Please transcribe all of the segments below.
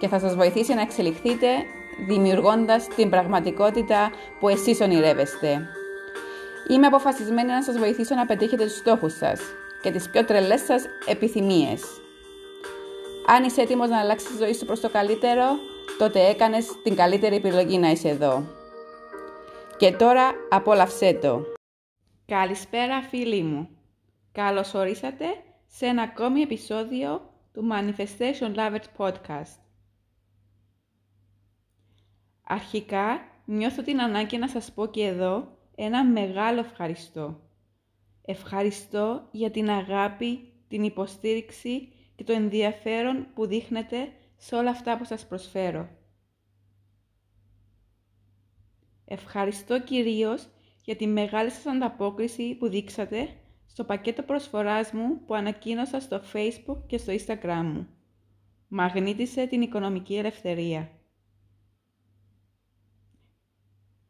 και θα σας βοηθήσει να εξελιχθείτε δημιουργώντας την πραγματικότητα που εσείς ονειρεύεστε. Είμαι αποφασισμένη να σας βοηθήσω να πετύχετε τους στόχους σας και τις πιο τρελές σας επιθυμίες. Αν είσαι έτοιμος να αλλάξεις τη ζωή σου προς το καλύτερο, τότε έκανες την καλύτερη επιλογή να είσαι εδώ. Και τώρα απόλαυσέ το. Καλησπέρα φίλοι μου. Καλώς ορίσατε σε ένα ακόμη επεισόδιο του Manifestation Lovers Podcast. Αρχικά νιώθω την ανάγκη να σας πω και εδώ ένα μεγάλο ευχαριστώ. Ευχαριστώ για την αγάπη, την υποστήριξη και το ενδιαφέρον που δείχνετε σε όλα αυτά που σας προσφέρω. Ευχαριστώ κυρίως για τη μεγάλη σας ανταπόκριση που δείξατε στο πακέτο προσφοράς μου που ανακοίνωσα στο Facebook και στο Instagram μου. Μαγνήτησε την οικονομική ελευθερία.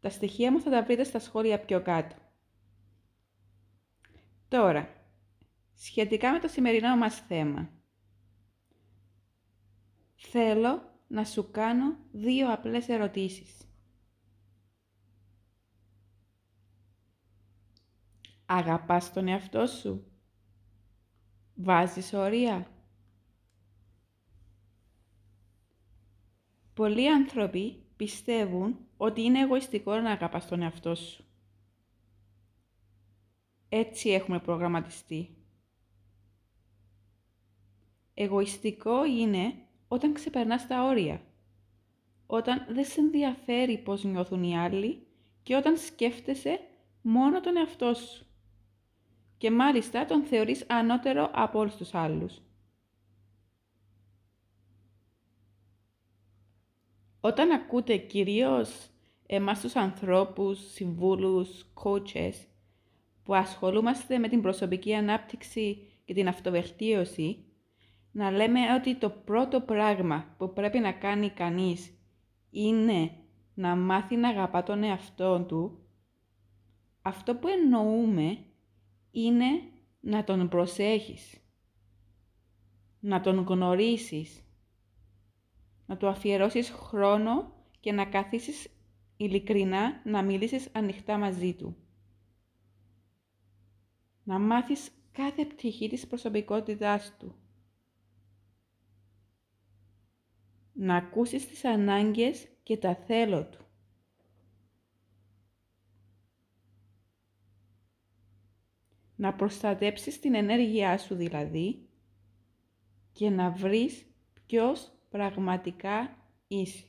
Τα στοιχεία μου θα τα βρείτε στα σχόλια πιο κάτω. Τώρα, σχετικά με το σημερινό μας θέμα. Θέλω να σου κάνω δύο απλές ερωτήσεις. Αγαπάς τον εαυτό σου; Βάζεις όρια; Πολλοί άνθρωποι πιστεύουν ότι είναι εγωιστικό να αγαπάς τον εαυτό σου. Έτσι έχουμε προγραμματιστεί. Εγωιστικό είναι όταν ξεπερνάς τα όρια. Όταν δεν σε ενδιαφέρει πώς νιώθουν οι άλλοι και όταν σκέφτεσαι μόνο τον εαυτό σου. Και μάλιστα τον θεωρείς ανώτερο από όλους τους άλλους. Όταν ακούτε κυρίως εμάς τους ανθρώπους, συμβούλους, coaches, που ασχολούμαστε με την προσωπική ανάπτυξη και την αυτοβελτίωση, να λέμε ότι το πρώτο πράγμα που πρέπει να κάνει κανείς είναι να μάθει να αγαπά τον εαυτό του, αυτό που εννοούμε είναι να τον προσέχεις, να τον γνωρίσεις, να του αφιερώσεις χρόνο και να καθίσεις ειλικρινά να μιλήσεις ανοιχτά μαζί του. Να μάθεις κάθε πτυχή της προσωπικότητάς του. Να ακούσεις τις ανάγκες και τα θέλω του. Να προστατέψεις την ενέργειά σου δηλαδή και να βρεις ποιος πραγματικά είσαι.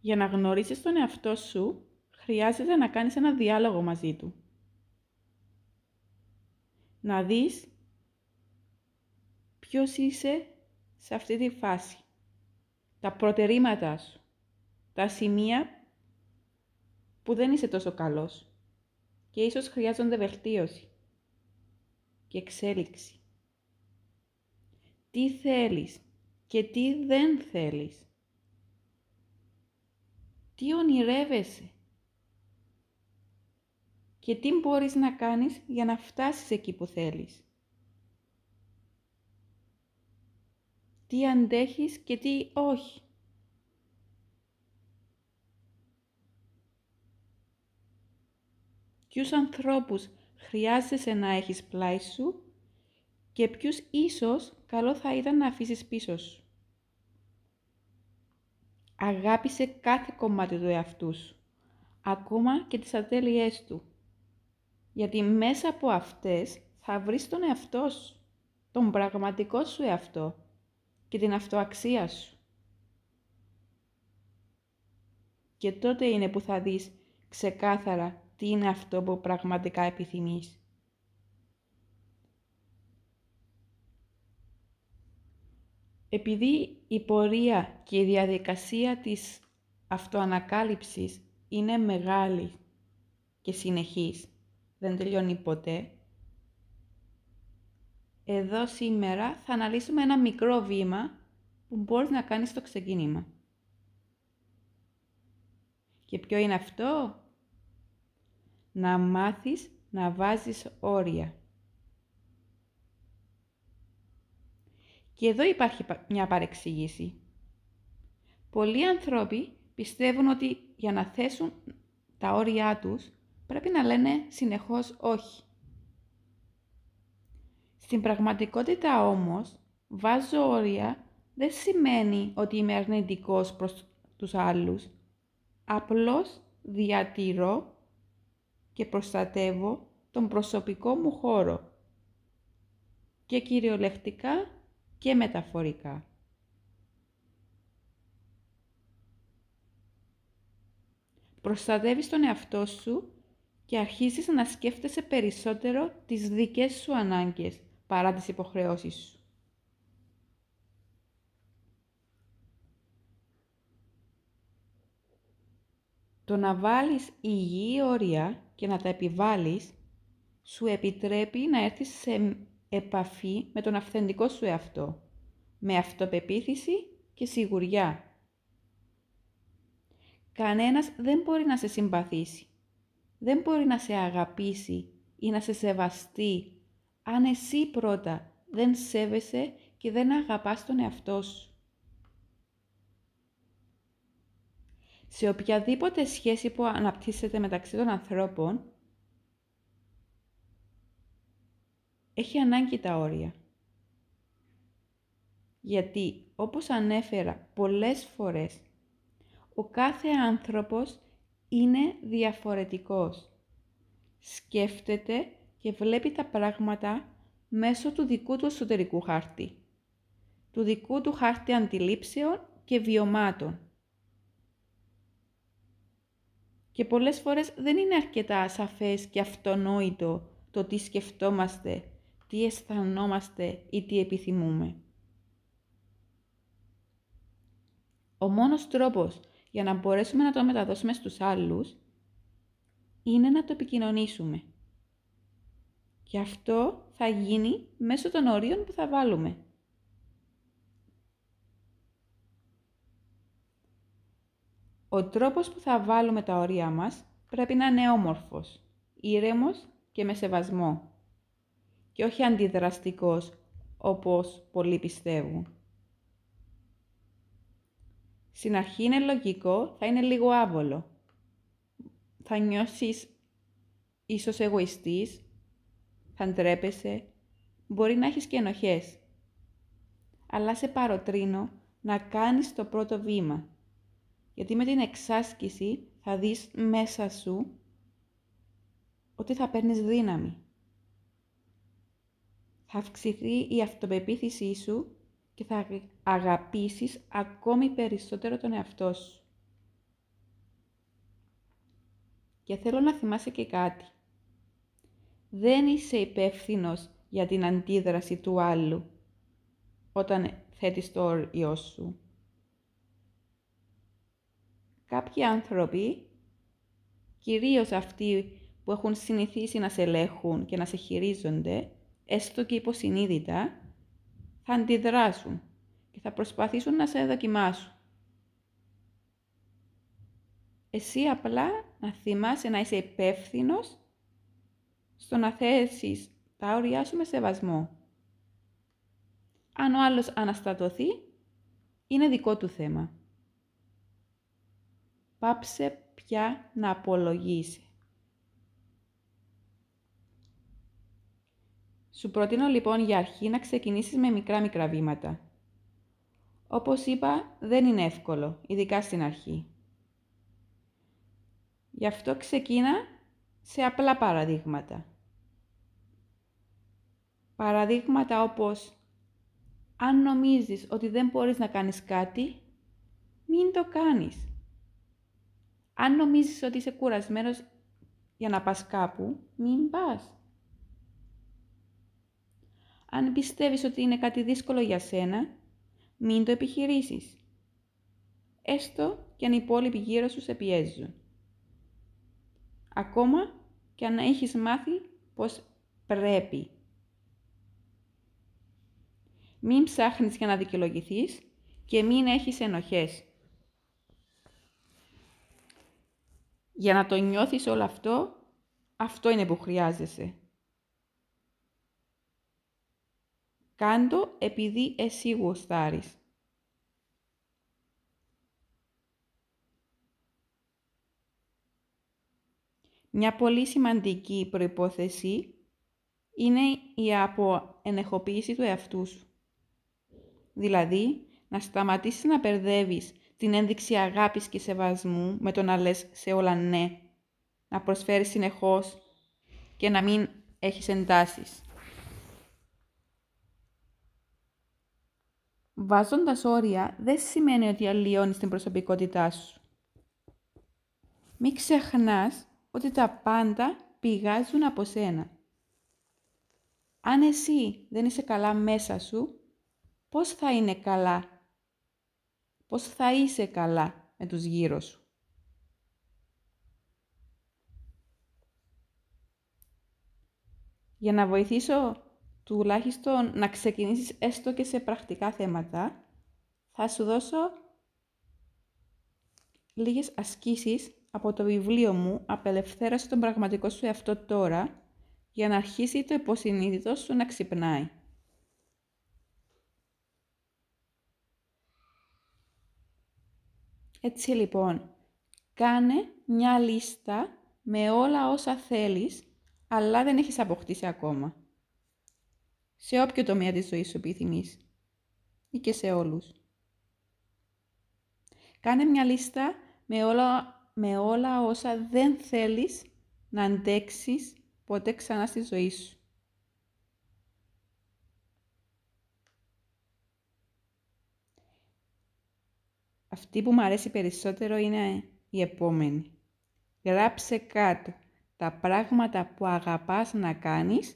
Για να γνωρίσεις τον εαυτό σου, χρειάζεται να κάνεις ένα διάλογο μαζί του. Να δεις ποιος είσαι σε αυτή τη φάση. Τα προτερήματά σου. Τα σημεία που δεν είσαι τόσο καλός και ίσως χρειάζονται βελτίωση και εξέλιξη. Τι θέλεις και τι δεν θέλεις; Τι ονειρεύεσαι; Και τι μπορείς να κάνεις για να φτάσεις εκεί που θέλεις; Τι αντέχεις και τι όχι; Ποιους ανθρώπους χρειάζεσαι να έχεις πλάι σου και ποιους ίσως καλό θα ήταν να αφήσεις πίσω σου. Αγάπησε κάθε κομμάτι του εαυτού σου, ακόμα και τις ατέλειές του. Γιατί μέσα από αυτές θα βρεις τον εαυτό σου, τον πραγματικό σου εαυτό και την αυτοαξία σου. Και τότε είναι που θα δεις ξεκάθαρα τι είναι αυτό που πραγματικά επιθυμείς; Επειδή η πορεία και η διαδικασία της αυτοανακάλυψης είναι μεγάλη και συνεχής, δεν τελειώνει ποτέ, εδώ σήμερα θα αναλύσουμε ένα μικρό βήμα που μπορείς να κάνεις στο ξεκίνημα. Και ποιο είναι αυτό; Να μάθεις να βάζεις όρια. Και εδώ υπάρχει μια παρεξήγηση. Πολλοί άνθρωποι πιστεύουν ότι για να θέσουν τα όρια τους πρέπει να λένε συνεχώς όχι. Στην πραγματικότητα όμως, βάζω όρια δεν σημαίνει ότι είμαι αρνητικός προς τους άλλους. Απλώς διατηρώ και προστατεύω τον προσωπικό μου χώρο και κυριολεκτικά και μεταφορικά. Προστατεύεις τον εαυτό σου και αρχίζεις να σκέφτεσαι περισσότερο τις δικές σου ανάγκες παρά τις υποχρεώσεις σου. Το να βάλεις υγιή όρια και να τα επιβάλλεις σου επιτρέπει να έρθεις σε επαφή με τον αυθεντικό σου εαυτό, με αυτοπεποίθηση και σιγουριά. Κανένας δεν μπορεί να σε συμπαθήσει, δεν μπορεί να σε αγαπήσει ή να σε σεβαστεί αν εσύ πρώτα δεν σέβεσαι και δεν αγαπάς τον εαυτό σου. Σε οποιαδήποτε σχέση που αναπτύσσεται μεταξύ των ανθρώπων, έχει ανάγκη τα όρια. Γιατί, όπως ανέφερα πολλές φορές, ο κάθε άνθρωπος είναι διαφορετικός. Σκέφτεται και βλέπει τα πράγματα μέσω του δικού του εσωτερικού χάρτη, του δικού του χάρτη αντιλήψεων και βιωμάτων. Και πολλές φορές δεν είναι αρκετά σαφές και αυτονόητο το τι σκεφτόμαστε, τι αισθανόμαστε ή τι επιθυμούμε. Ο μόνος τρόπος για να μπορέσουμε να το μεταδώσουμε στους άλλους είναι να το επικοινωνήσουμε. Και αυτό θα γίνει μέσω των ορίων που θα βάλουμε. Ο τρόπος που θα βάλουμε τα όρια μας πρέπει να είναι όμορφος, ήρεμος και με σεβασμό και όχι αντιδραστικός όπως πολλοί πιστεύουν. Στην αρχή είναι λογικό, θα είναι λίγο άβολο. Θα νιώσεις ίσως εγωιστής θα ντρέπεσαι, μπορεί να έχεις και ενοχές. Αλλά σε παροτρύνω να κάνεις το πρώτο βήμα, γιατί με την εξάσκηση θα δεις μέσα σου ότι θα παίρνεις δύναμη. Θα αυξηθεί η αυτοπεποίθησή σου και θα αγαπήσεις ακόμη περισσότερο τον εαυτό σου. Και θέλω να θυμάσαι και κάτι δεν είσαι υπεύθυνος για την αντίδραση του άλλου όταν θέτεις το όριό σου. Κάποιοι άνθρωποι, κυρίως αυτοί που έχουν συνηθίσει να σε ελέγχουν και να σε χειρίζονται, έστω και υποσυνείδητα, θα αντιδράσουν και θα προσπαθήσουν να σε δοκιμάσουν. Εσύ απλά να θυμάσαι να είσαι υπεύθυνος στο να θέσεις τα όρια σου με σεβασμό. Αν ο άλλος αναστατωθεί, είναι δικό του θέμα. Πάψε πια να απολογήσει. Σου προτείνω λοιπόν για αρχή να ξεκινήσεις με μικρά μικρά βήματα. Όπως είπα, δεν είναι εύκολο, ειδικά στην αρχή. Γι' αυτό ξεκίνα σε απλά παραδείγματα. Παραδείγματα όπως αν νομίζεις ότι δεν μπορείς να κάνεις κάτι, μην το κάνεις. Αν νομίζεις ότι είσαι κουρασμένος για να πας κάπου, μην πας. Αν πιστεύεις ότι είναι κάτι δύσκολο για σένα, μην το επιχειρήσεις. Έστω και αν οι υπόλοιποι γύρω σου σε πιέζουν. Ακόμα και αν έχεις μάθει πως πρέπει. Μην ψάχνεις για να δικαιολογηθείς και μην έχεις ενοχές. Για να το νιώθεις όλο αυτό, αυτό είναι που χρειάζεσαι. Κάντο επειδή εσύ γουστάρεις. Μια πολύ σημαντική προϋπόθεση είναι η αποενεχοποίηση του εαυτού σου. Δηλαδή, να σταματήσεις να περδεύεις την ένδειξη αγάπης και σεβασμού με το να λες σε όλα ναι, να προσφέρεις συνεχώς και να μην έχεις εντάσεις. Βάζοντας όρια δεν σημαίνει ότι αλλοιώνεις την προσωπικότητά σου. Μην ξεχνάς ότι τα πάντα πηγάζουν από σένα. Αν εσύ δεν είσαι καλά μέσα σου, πώς θα είναι καλά, πώς θα είσαι καλά με τους γύρω σου. Για να βοηθήσω τουλάχιστον να ξεκινήσεις έστω και σε πρακτικά θέματα, θα σου δώσω λίγες ασκήσεις από το βιβλίο μου «Απελευθέρωσε τον πραγματικό σου εαυτό τώρα» για να αρχίσει το υποσυνείδητο σου να ξυπνάει. Έτσι λοιπόν, κάνε μια λίστα με όλα όσα θέλεις, αλλά δεν έχεις αποκτήσει ακόμα. Σε όποιο τομέα της ζωής σου επιθυμείς ή και σε όλους. Κάνε μια λίστα με όλα, με όλα όσα δεν θέλεις να αντέξεις ποτέ ξανά στη ζωή σου. Αυτή που μου αρέσει περισσότερο είναι η επόμενη. Γράψε κάτω τα πράγματα που αγαπάς να κάνεις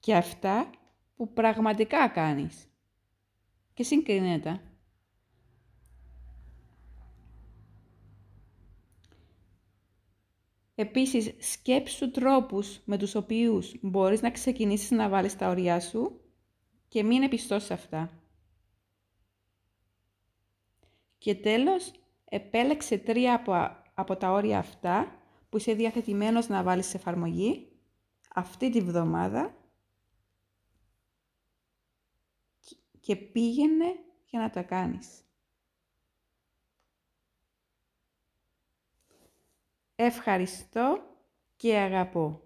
και αυτά που πραγματικά κάνεις. Και συγκρίνεται. Επίσης, σκέψου τρόπους με τους οποίους μπορείς να ξεκινήσεις να βάλεις τα ωριά σου και μην πιστός σε αυτά. Και τέλος, επέλεξε τρία από, από τα όρια αυτά που είσαι διαθετημένος να βάλεις σε εφαρμογή αυτή τη βδομάδα και πήγαινε για να τα κάνεις. Ευχαριστώ και αγαπώ.